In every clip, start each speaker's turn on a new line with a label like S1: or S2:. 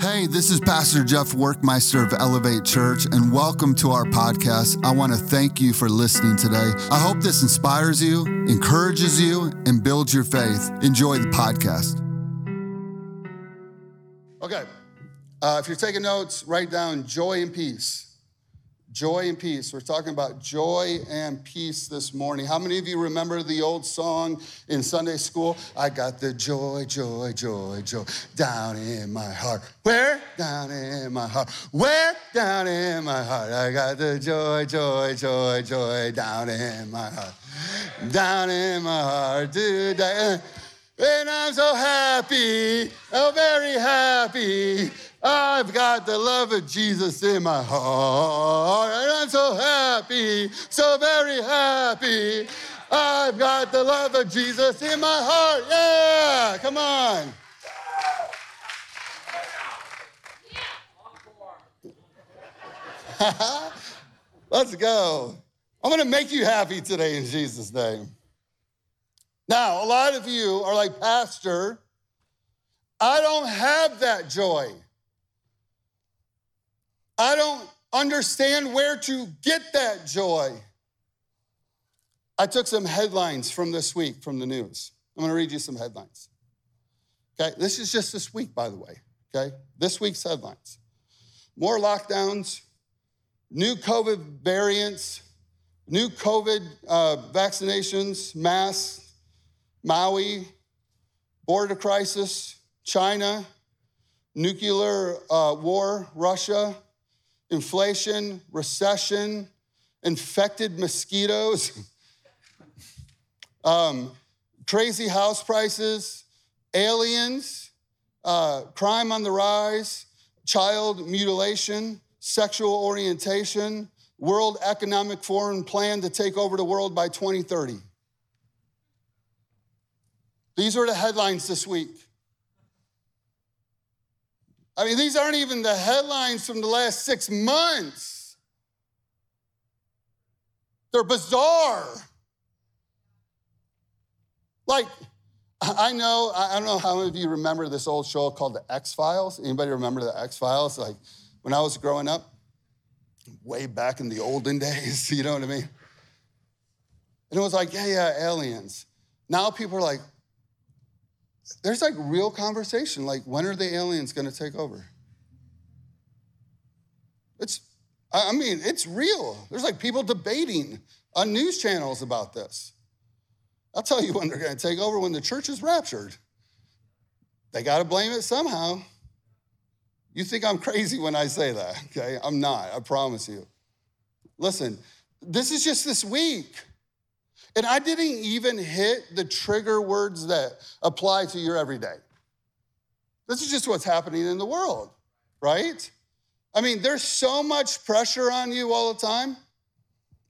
S1: Hey, this is Pastor Jeff Workmeister of Elevate Church, and welcome to our podcast. I want to thank you for listening today. I hope this inspires you, encourages you, and builds your faith. Enjoy the podcast. Okay, uh, if you're taking notes, write down joy and peace. Joy and peace. We're talking about joy and peace this morning. How many of you remember the old song in Sunday school? I got the joy, joy, joy, joy down in my heart. Where? Down in my heart. Where? Down in my heart. I got the joy, joy, joy, joy down in my heart. Down in my heart. Dude, and I'm so happy, oh, very happy. I've got the love of Jesus in my heart, and I'm so happy, so very happy. I've got the love of Jesus in my heart. Yeah, come on. Let's go. I'm going to make you happy today in Jesus' name. Now, a lot of you are like, Pastor, I don't have that joy. I don't understand where to get that joy. I took some headlines from this week from the news. I'm going to read you some headlines. Okay, this is just this week, by the way. Okay, this week's headlines more lockdowns, new COVID variants, new COVID uh, vaccinations, masks, Maui, border crisis, China, nuclear uh, war, Russia, inflation, recession, infected mosquitoes, um, crazy house prices, aliens, uh, crime on the rise, child mutilation, sexual orientation, World Economic Forum plan to take over the world by 2030. These are the headlines this week. I mean, these aren't even the headlines from the last six months. They're bizarre. Like, I know, I don't know how many of you remember this old show called The X Files. Anybody remember The X Files? Like, when I was growing up, way back in the olden days, you know what I mean? And it was like, yeah, yeah, aliens. Now people are like, there's like real conversation like when are the aliens going to take over? It's i mean it's real. There's like people debating on news channels about this. I'll tell you when they're going to take over when the church is raptured. They got to blame it somehow. You think i'm crazy when i say that okay? I'm not i promise you. Listen this is just this week and I didn't even hit the trigger words that apply to your everyday. This is just what's happening in the world, right? I mean, there's so much pressure on you all the time,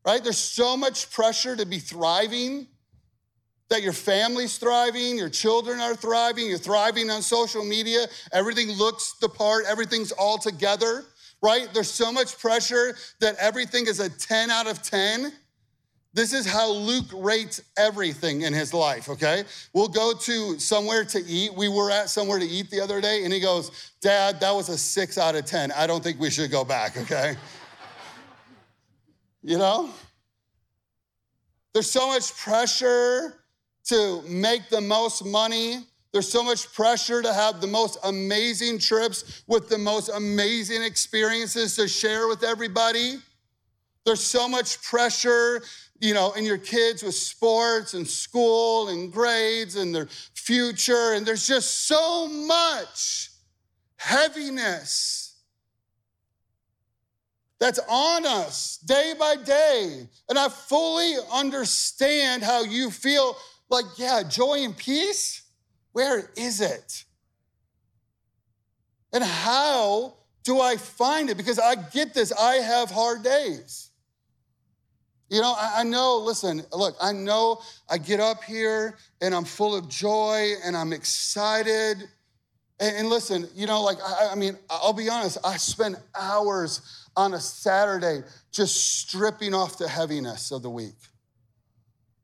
S1: right? There's so much pressure to be thriving, that your family's thriving, your children are thriving, you're thriving on social media, everything looks the part, everything's all together, right? There's so much pressure that everything is a 10 out of 10. This is how Luke rates everything in his life, okay? We'll go to somewhere to eat. We were at somewhere to eat the other day, and he goes, Dad, that was a six out of 10. I don't think we should go back, okay? you know? There's so much pressure to make the most money. There's so much pressure to have the most amazing trips with the most amazing experiences to share with everybody. There's so much pressure you know, and your kids with sports and school and grades and their future. And there's just so much heaviness that's on us day by day. And I fully understand how you feel like, yeah, joy and peace, where is it? And how do I find it? Because I get this, I have hard days. You know, I, know, listen, look, I know I get up here and I'm full of joy and I'm excited. And, listen, you know, like, I, I mean, I'll be honest, I spend hours on a Saturday just stripping off the heaviness of the week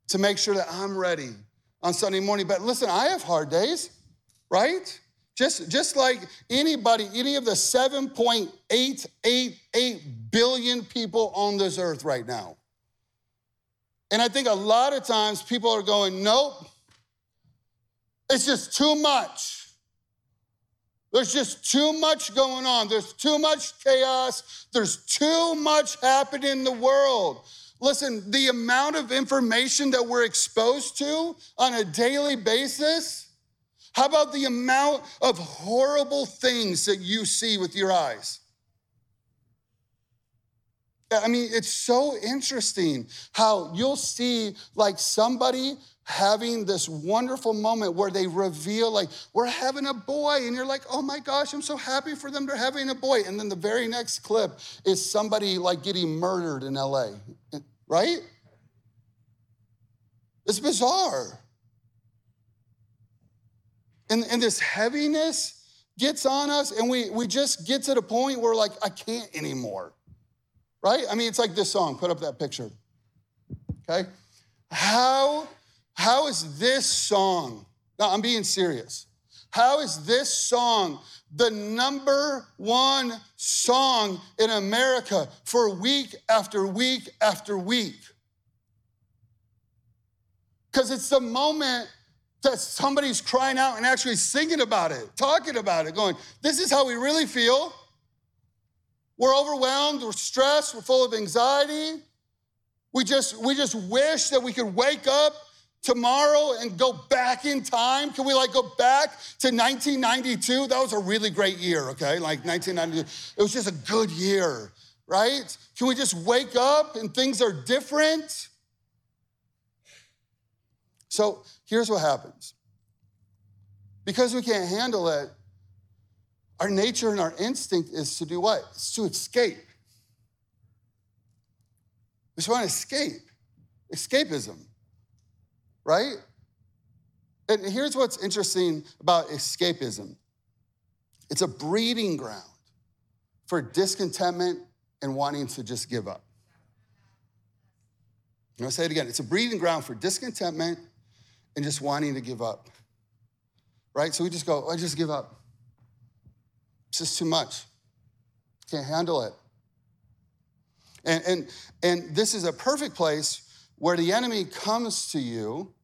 S1: to make sure that I'm ready on Sunday morning. But listen, I have hard days, right? Just, just like anybody, any of the 7.888 billion people on this earth right now. And I think a lot of times people are going, nope, it's just too much. There's just too much going on. There's too much chaos. There's too much happening in the world. Listen, the amount of information that we're exposed to on a daily basis how about the amount of horrible things that you see with your eyes? I mean, it's so interesting how you'll see like somebody having this wonderful moment where they reveal, like, we're having a boy, and you're like, oh my gosh, I'm so happy for them they're having a boy. And then the very next clip is somebody like getting murdered in LA, right? It's bizarre. And, and this heaviness gets on us, and we, we just get to the point where, like, I can't anymore. Right? I mean, it's like this song. Put up that picture. Okay? How, how is this song? Now, I'm being serious. How is this song the number one song in America for week after week after week? Because it's the moment that somebody's crying out and actually singing about it, talking about it, going, This is how we really feel. We're overwhelmed, we're stressed, we're full of anxiety. We just, we just wish that we could wake up tomorrow and go back in time? Can we like go back to 1992? That was a really great year, okay? Like 1992. It was just a good year, right? Can we just wake up and things are different? So here's what happens because we can't handle it, our nature and our instinct is to do what? It's to escape. We just want to escape. Escapism, right? And here's what's interesting about escapism it's a breeding ground for discontentment and wanting to just give up. I'm gonna say it again it's a breeding ground for discontentment and just wanting to give up. Right? So we just go, oh, I just give up. It's just too much. Can't handle it. And, and, and this is a perfect place where the enemy comes to you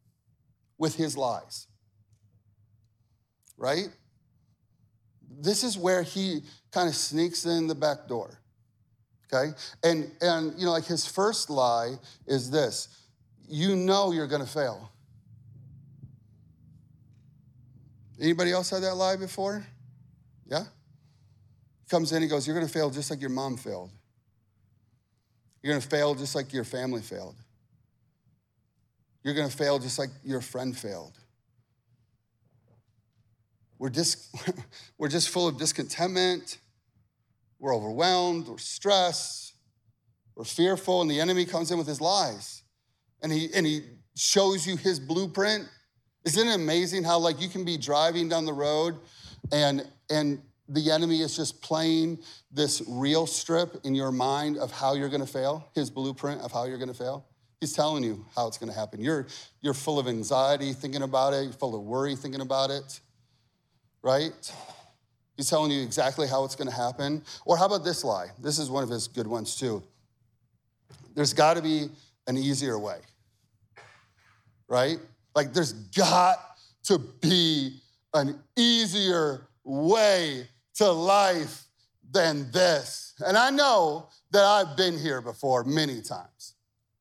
S1: with his lies. Right? This is where he kind of sneaks in the back door. Okay? And and you know, like his first lie is this you know you're gonna fail. Anybody else had that lie before? Yeah? Comes in, he goes, You're gonna fail just like your mom failed. You're gonna fail just like your family failed. You're gonna fail just like your friend failed. We're just, we're just full of discontentment. We're overwhelmed. We're stressed. We're fearful. And the enemy comes in with his lies. And he, and he shows you his blueprint isn't it amazing how like you can be driving down the road and and the enemy is just playing this real strip in your mind of how you're to fail, his blueprint of how you're to fail. He's telling you how it's to happen. You're you're full of anxiety thinking about it, you're full of worry thinking about it. Right? He's telling you exactly how it's to happen. Or how about this lie? This is one of his good ones too. There's got to be an easier way. Right? Like, there's got to be an easier way to life than this. And I know that I've been here before many times,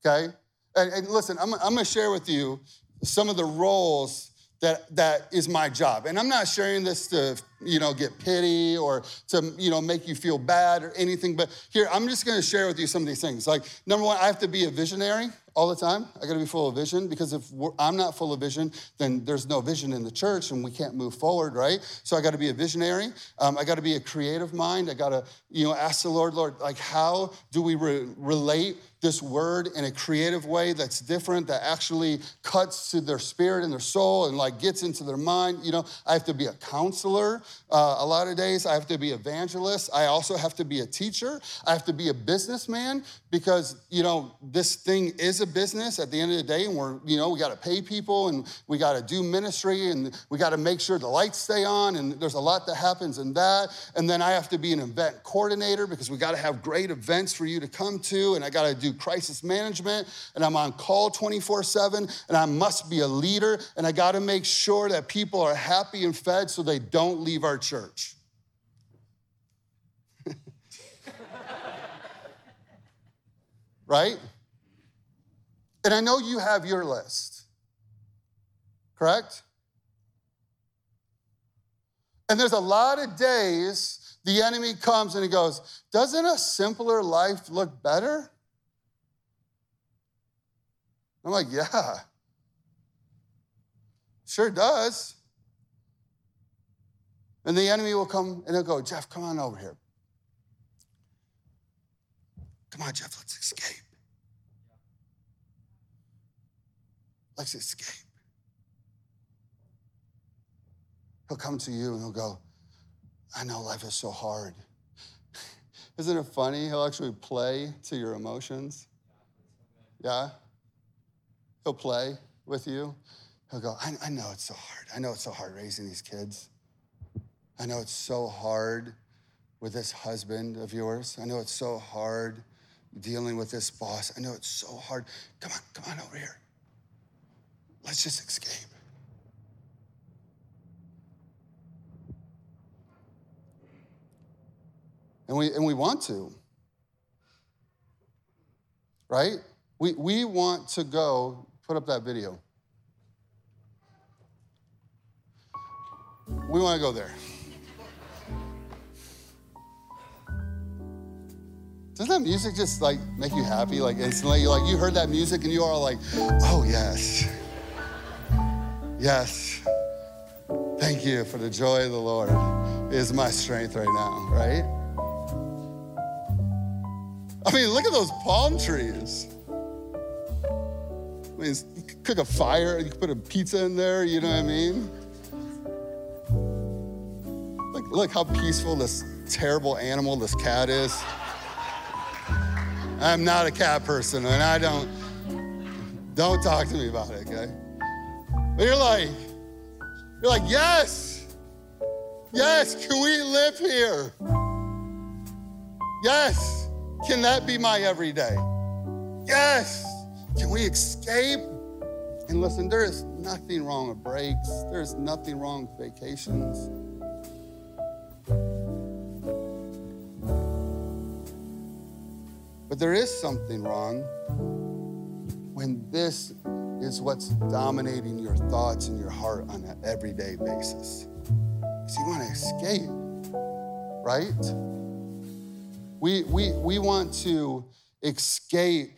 S1: okay? And, and listen, I'm, I'm gonna share with you some of the roles that, that is my job. And I'm not sharing this to, you know, get pity or to, you know, make you feel bad or anything, but here, I'm just gonna share with you some of these things. Like, number one, I have to be a visionary all the time. I got to be full of vision because if I'm not full of vision, then there's no vision in the church and we can't move forward, right? So I got to be a visionary. Um, I got to be a creative mind. I got to, you know, ask the Lord, Lord, like, how do we re- relate this word in a creative way that's different, that actually cuts to their spirit and their soul and like gets into their mind? You know, I have to be a counselor. Uh, a lot of days I have to be evangelist. I also have to be a teacher. I have to be a businessman because, you know, this thing is a business at the end of the day. And we're, you know, we got to pay people and we got to do ministry and we got to make sure the lights stay on. And there's a lot that happens in that. And then I have to be an event coordinator because we got to have great events for you to come to. And I got to do crisis management. And I'm on call 24 7. And I must be a leader. And I got to make sure that people are happy and fed so they don't leave our church. right? And I know you have your list, correct? And there's a lot of days the enemy comes and he goes, Doesn't a simpler life look better? I'm like, Yeah, sure does. And the enemy will come and he'll go, Jeff, come on over here. Come on, Jeff, let's escape. Let's escape. He'll come to you and he'll go, I know life is so hard. Isn't it funny? He'll actually play to your emotions. Yeah? He'll play with you. He'll go, I, I know it's so hard. I know it's so hard raising these kids. I know it's so hard with this husband of yours. I know it's so hard dealing with this boss. I know it's so hard. Come on, come on over here. Let's just escape. And we, and we want to, right? We, we want to go, put up that video. We want to go there. Doesn't that music just like make you happy? Like instantly, like you heard that music and you are like, oh yes. Yes. Thank you for the joy of the Lord is my strength right now, right? I mean, look at those palm trees. I mean, you could cook a fire, you could put a pizza in there, you know what I mean? Look, look how peaceful this terrible animal this cat is. I'm not a cat person, and I don't, don't talk to me about it, okay? But you're like, you're like, yes, yes, can we live here? Yes, can that be my everyday? Yes, can we escape? And listen, there is nothing wrong with breaks, there's nothing wrong with vacations. But there is something wrong when this is what's dominating your thoughts and your heart on an everyday basis. Because you want to escape, right? We, we, we want to escape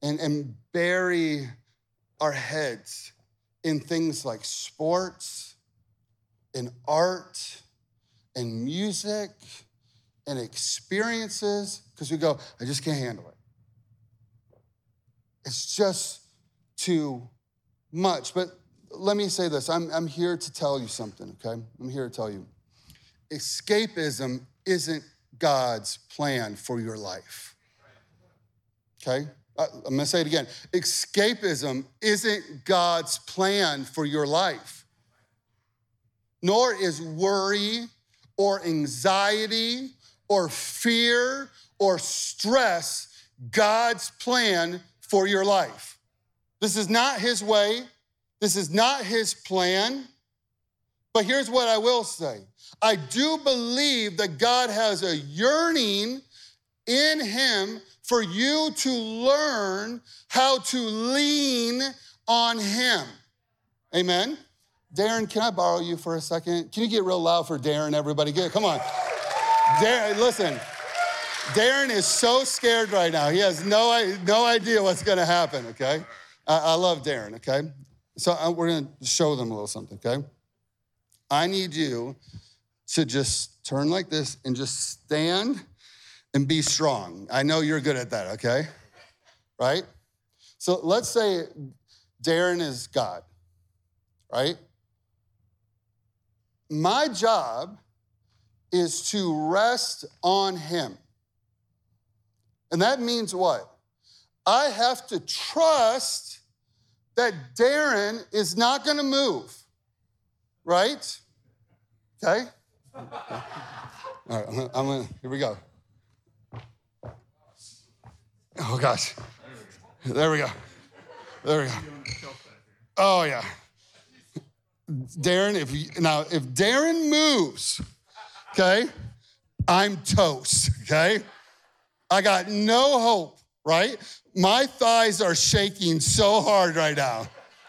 S1: and, and bury our heads in things like sports, in art, and music, and experiences because we go, I just can't handle it. It's just too much. But let me say this I'm, I'm here to tell you something, okay? I'm here to tell you. Escapism isn't God's plan for your life, okay? Uh, I'm gonna say it again. Escapism isn't God's plan for your life, nor is worry or anxiety or fear or stress God's plan for your life. This is not His way, this is not His plan. But here's what I will say I do believe that God has a yearning in Him for you to learn how to lean on Him. Amen. Darren, can I borrow you for a second? Can you get real loud for Darren, everybody? Get, come on. Darren, listen. Darren is so scared right now. He has no, no idea what's going to happen, okay? I, I, love Darren, okay? So I, uh, we're going to show them a little something, okay? I need you to just turn like this and just stand and be strong. I know you're good at that, okay? Right? So let's say Darren is God, right? my job is to rest on Him. And that means what? I have to trust that Darren is not going to move, right? Okay? All right, I'm gonna, I'm gonna, here we go. Oh gosh. There we go. There we go. Oh yeah. Darren, if you, now if Darren moves, okay, I'm toast, okay? I got no hope, right? My thighs are shaking so hard right now,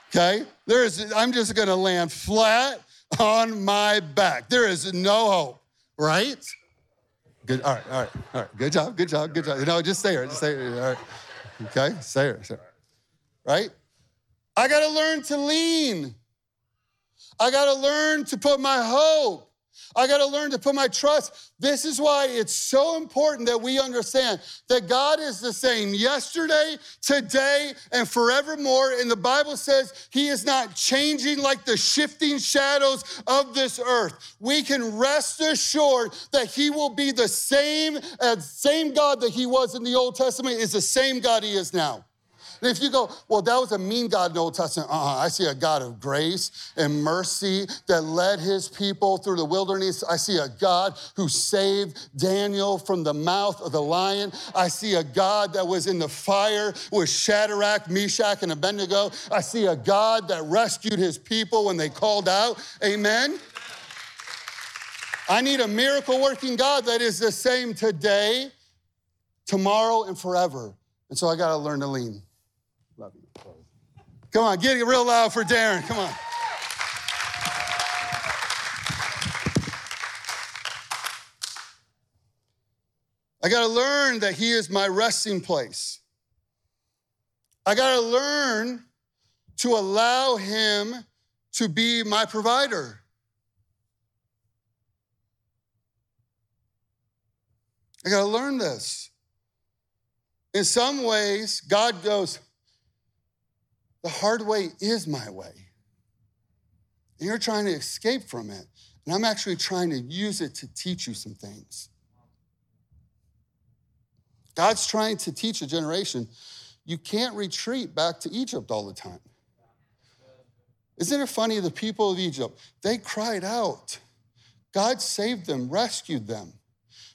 S1: okay? There is, I'm just gonna land flat on my back. There is no hope, right? Good, all right, all right, all right. Good job, good job, good job. Know, just stay here, just stay here, all right. Okay, stay here, stay here. Right? I gotta learn to lean. I gotta learn to put my hope I got to learn to put my trust. This is why it's so important that we understand that God is the same yesterday, today, and forevermore. And the Bible says He is not changing like the shifting shadows of this earth. We can rest assured that He will be the same, uh, same God that He was in the Old Testament is the same God He is now. And if you go, well, that was a mean God in the Old Testament, uh-uh. I see a God of grace and mercy that led his people through the wilderness. I see a God who saved Daniel from the mouth of the lion. I see a God that was in the fire with Shadrach, Meshach, and Abednego. I see a God that rescued his people when they called out. Amen. I need a miracle working God that is the same today, tomorrow, and forever. And so I got to learn to lean. Come on, get it real loud for Darren. Come on. I got to learn that He is my resting place. I got to learn to allow Him to be my provider. I got to learn this. In some ways, God goes, the hard way is my way. And you're trying to escape from it. And I'm actually trying to use it to teach you some things. God's trying to teach a generation you can't retreat back to Egypt all the time. Isn't it funny? The people of Egypt, they cried out. God saved them, rescued them.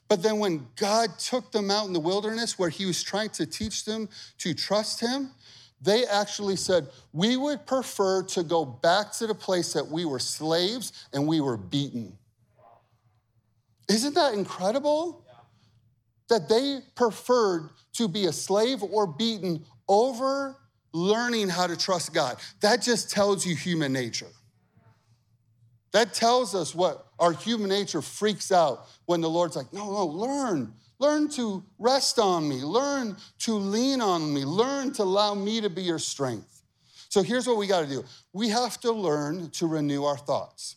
S1: But then when God took them out in the wilderness where he was trying to teach them to trust him, they actually said, We would prefer to go back to the place that we were slaves and we were beaten. Isn't that incredible? That they preferred to be a slave or beaten over learning how to trust God. That just tells you human nature. That tells us what our human nature freaks out when the Lord's like, no, no, learn. Learn to rest on me. Learn to lean on me. Learn to allow me to be your strength. So here's what we got to do we have to learn to renew our thoughts,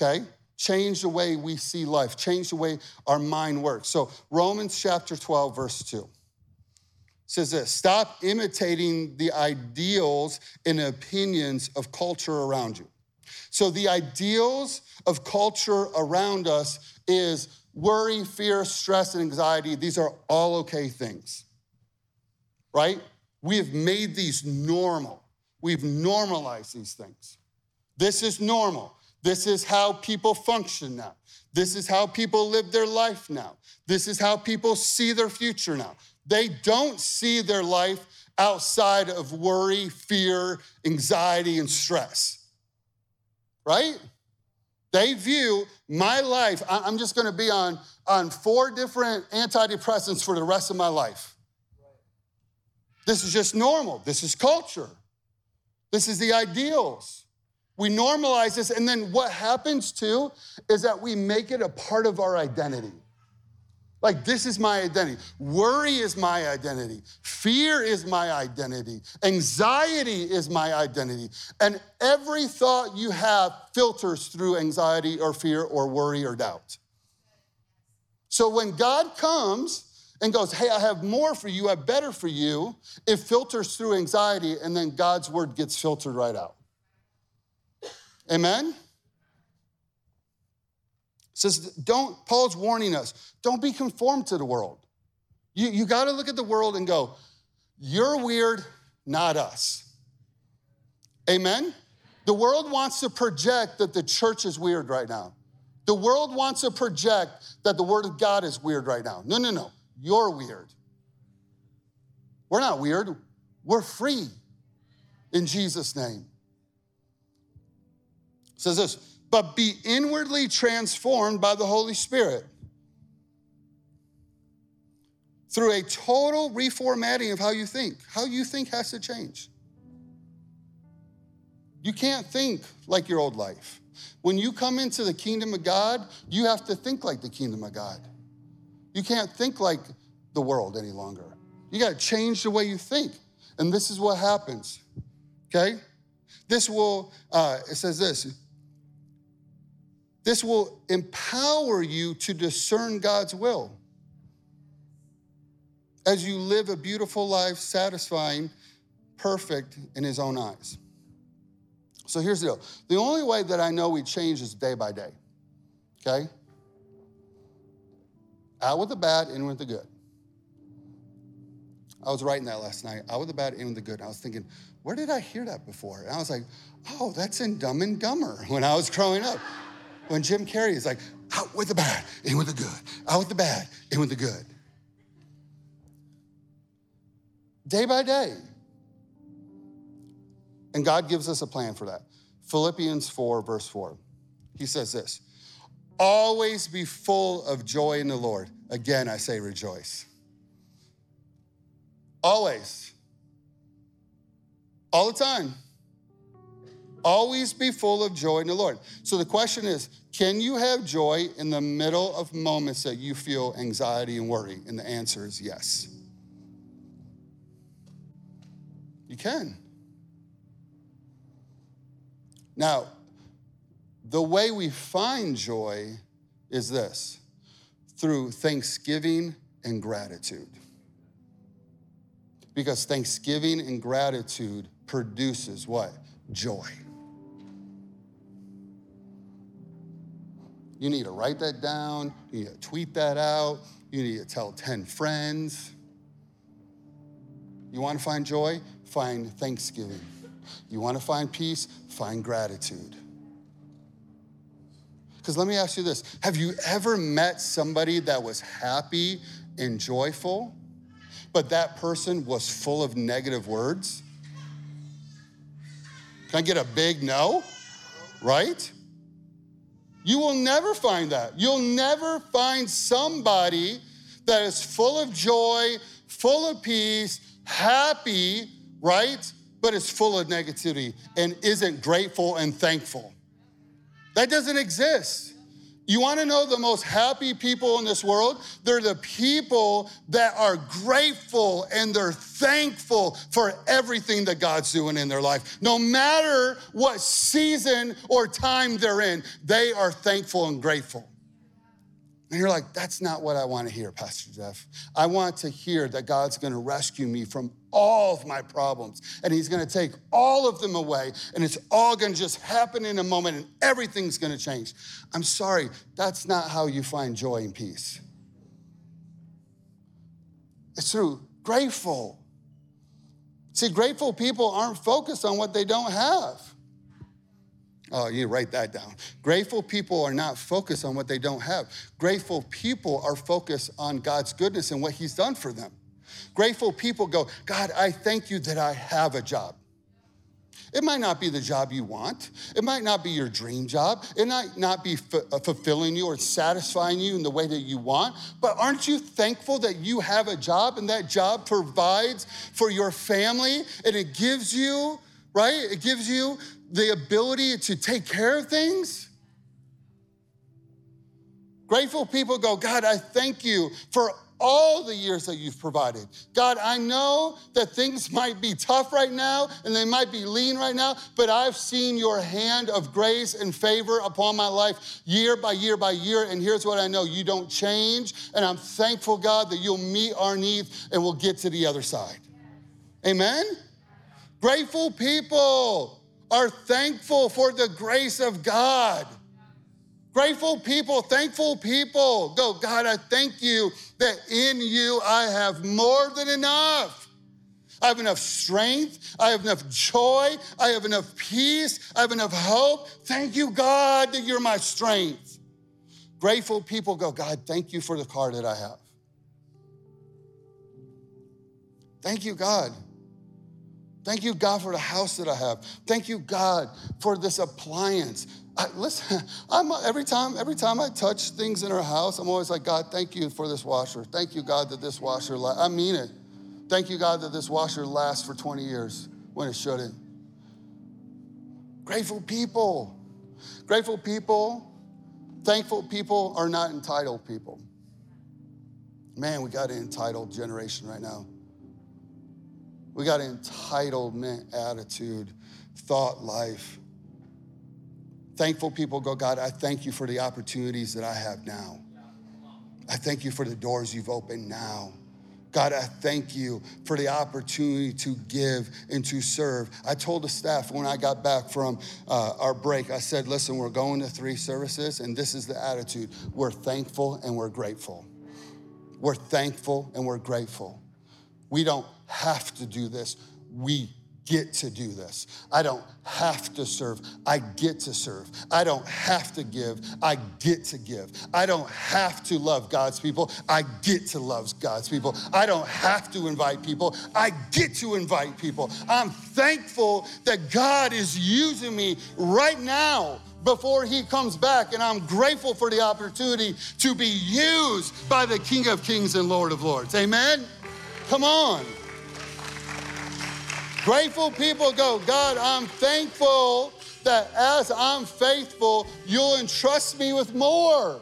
S1: okay? Change the way we see life, change the way our mind works. So, Romans chapter 12, verse 2 says this Stop imitating the ideals and opinions of culture around you. So, the ideals of culture around us is worry, fear, stress, and anxiety, these are all okay things, right? We have made these normal. We've normalized these things. This is normal. This is how people function now. This is how people live their life now. This is how people see their future now. They don't see their life outside of worry, fear, anxiety, and stress, right? They view my life, I'm just gonna be on, on four different antidepressants for the rest of my life. This is just normal. This is culture. This is the ideals. We normalize this, and then what happens too is that we make it a part of our identity. Like, this is my identity. Worry is my identity. Fear is my identity. Anxiety is my identity. And every thought you have filters through anxiety or fear or worry or doubt. So when God comes and goes, Hey, I have more for you, I have better for you, it filters through anxiety, and then God's word gets filtered right out. Amen? Says, don't, Paul's warning us, don't be conformed to the world. You, you got to look at the world and go, you're weird, not us. Amen? The world wants to project that the church is weird right now. The world wants to project that the word of God is weird right now. No, no, no. You're weird. We're not weird. We're free in Jesus' name. It says this, but be inwardly transformed by the Holy Spirit through a total reformatting of how you think. How you think has to change. You can't think like your old life. When you come into the kingdom of God, you have to think like the kingdom of God. You can't think like the world any longer. You got to change the way you think. And this is what happens, okay? This will, uh, it says this this will empower you to discern God's will as you live a beautiful life, satisfying, perfect in His own eyes. So here's the deal the only way that I know we change is day by day, okay? Out with the bad, in with the good. I was writing that last night. Out with the bad, in with the good. And I was thinking, where did I hear that before? And I was like, oh, that's in Dumb and Dumber when I was growing up. When Jim Carrey is like, out with the bad, in with the good. Out with the bad, in with the good. Day by day. And God gives us a plan for that. Philippians 4, verse 4. He says this Always be full of joy in the Lord. Again, I say rejoice. Always. All the time. Always be full of joy in the Lord. So the question is can you have joy in the middle of moments that you feel anxiety and worry? And the answer is yes. You can. Now, the way we find joy is this through thanksgiving and gratitude. Because thanksgiving and gratitude produces what? Joy. You need to write that down, you need to tweet that out, you need to tell 10 friends. You want to find joy? Find thanksgiving. You want to find peace? Find gratitude. Because let me ask you this Have you ever met somebody that was happy and joyful, but that person was full of negative words? Can I get a big no? Right? You will never find that. You'll never find somebody that is full of joy, full of peace, happy, right? but is full of negativity and isn't grateful and thankful. That doesn't exist. You want to know the most happy people in this world? They're the people that are grateful and they're thankful for everything that God's doing in their life. No matter what season or time they're in, they are thankful and grateful. And you're like, that's not what I want to hear, Pastor Jeff. I want to hear that God's going to rescue me from all of my problems and He's going to take all of them away and it's all going to just happen in a moment and everything's going to change. I'm sorry, that's not how you find joy and peace. It's through grateful. See, grateful people aren't focused on what they don't have. Oh, you write that down. Grateful people are not focused on what they don't have. Grateful people are focused on God's goodness and what He's done for them. Grateful people go, God, I thank you that I have a job. It might not be the job you want. It might not be your dream job. It might not be f- uh, fulfilling you or satisfying you in the way that you want. But aren't you thankful that you have a job and that job provides for your family and it gives you, right? It gives you the ability to take care of things. Grateful people go, God, I thank you for all the years that you've provided. God, I know that things might be tough right now and they might be lean right now, but I've seen your hand of grace and favor upon my life year by year by year. And here's what I know you don't change. And I'm thankful, God, that you'll meet our needs and we'll get to the other side. Amen? Grateful people are thankful for the grace of God. Grateful people, thankful people. Go, God, I thank you that in you I have more than enough. I have enough strength. I have enough joy. I have enough peace. I have enough hope. Thank you, God, that you're my strength. Grateful people go, God, thank you for the car that I have. Thank you, God. Thank you, God, for the house that I have. Thank you, God, for this appliance. I, listen, I'm, every time, every time I touch things in our house, I'm always like, God, thank you for this washer. Thank you, God, that this washer. I mean it. Thank you, God, that this washer lasts for 20 years when it shouldn't. Grateful people. Grateful people, thankful people are not entitled people. Man, we got an entitled generation right now. We got an entitlement attitude, thought life. Thankful people go, God, I thank you for the opportunities that I have now. I thank you for the doors you've opened now. God, I thank you for the opportunity to give and to serve. I told the staff when I got back from uh, our break, I said, listen, we're going to three services, and this is the attitude. We're thankful and we're grateful. We're thankful and we're grateful. We don't have to do this. We get to do this. I don't have to serve. I get to serve. I don't have to give. I get to give. I don't have to love God's people. I get to love God's people. I don't have to invite people. I get to invite people. I'm thankful that God is using me right now before he comes back. And I'm grateful for the opportunity to be used by the King of Kings and Lord of Lords. Amen? Come on. Grateful people go, God, I'm thankful that as I'm faithful, you'll entrust me with more.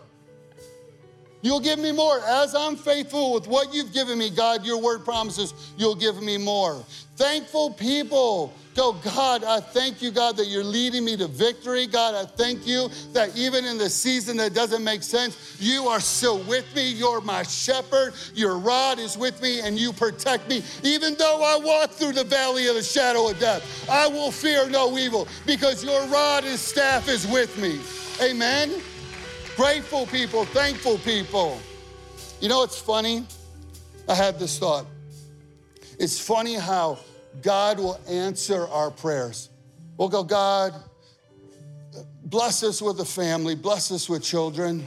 S1: You'll give me more. As I'm faithful with what you've given me, God, your word promises you'll give me more. Thankful people go, God, I thank you, God, that you're leading me to victory. God, I thank you that even in the season that doesn't make sense, you are still with me. You're my shepherd. Your rod is with me and you protect me. Even though I walk through the valley of the shadow of death, I will fear no evil because your rod and staff is with me. Amen. Grateful people, thankful people. You know, it's funny. I had this thought. It's funny how God will answer our prayers. We'll go, God, bless us with a family, bless us with children.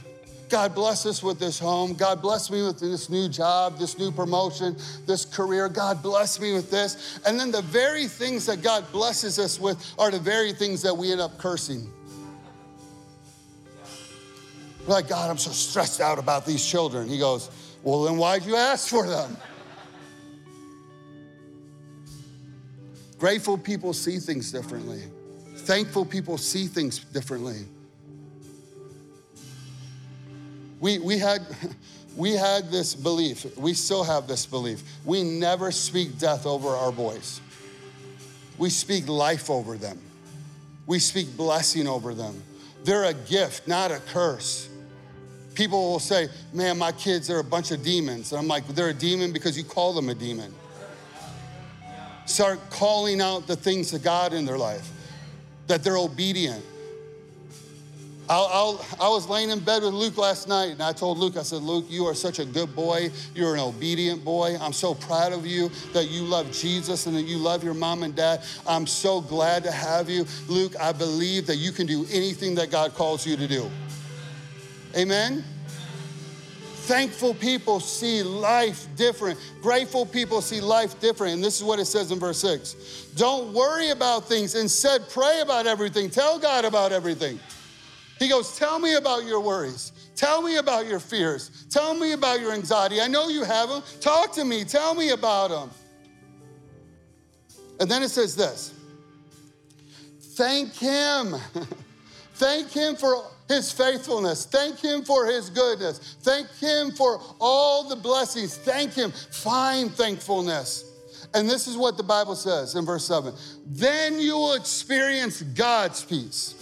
S1: God bless us with this home. God bless me with this new job, this new promotion, this career. God bless me with this. And then the very things that God blesses us with are the very things that we end up cursing. We're like, God, I'm so stressed out about these children. He goes, Well, then why'd you ask for them? Grateful people see things differently. Thankful people see things differently. We, we, had, we had this belief, we still have this belief. We never speak death over our boys. We speak life over them. We speak blessing over them. They're a gift, not a curse. People will say, Man, my kids are a bunch of demons. And I'm like, They're a demon because you call them a demon start calling out the things of God in their life, that they're obedient. I'll, I'll, i was laying in bed with Luke last night, and I told Luke, I said, Luke, you are such a good boy. You're an obedient boy. I'm so proud of you that you love Jesus and that you love your mom and dad. I'm so glad to have you. Luke, I believe that you can do anything that God calls you to do. Amen? Thankful people see life different. Grateful people see life different. And this is what it says in verse 6. Don't worry about things. Instead, pray about everything. Tell God about everything. He goes, Tell me about your worries. Tell me about your fears. Tell me about your anxiety. I know you have them. Talk to me. Tell me about them. And then it says this Thank Him. Thank Him for his faithfulness. Thank him for his goodness. Thank him for all the blessings. Thank him. Find thankfulness. And this is what the Bible says in verse 7 then you will experience God's peace.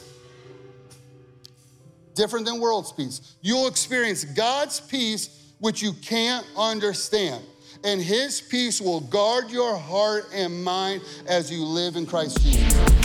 S1: Different than world's peace. You'll experience God's peace, which you can't understand. And his peace will guard your heart and mind as you live in Christ Jesus.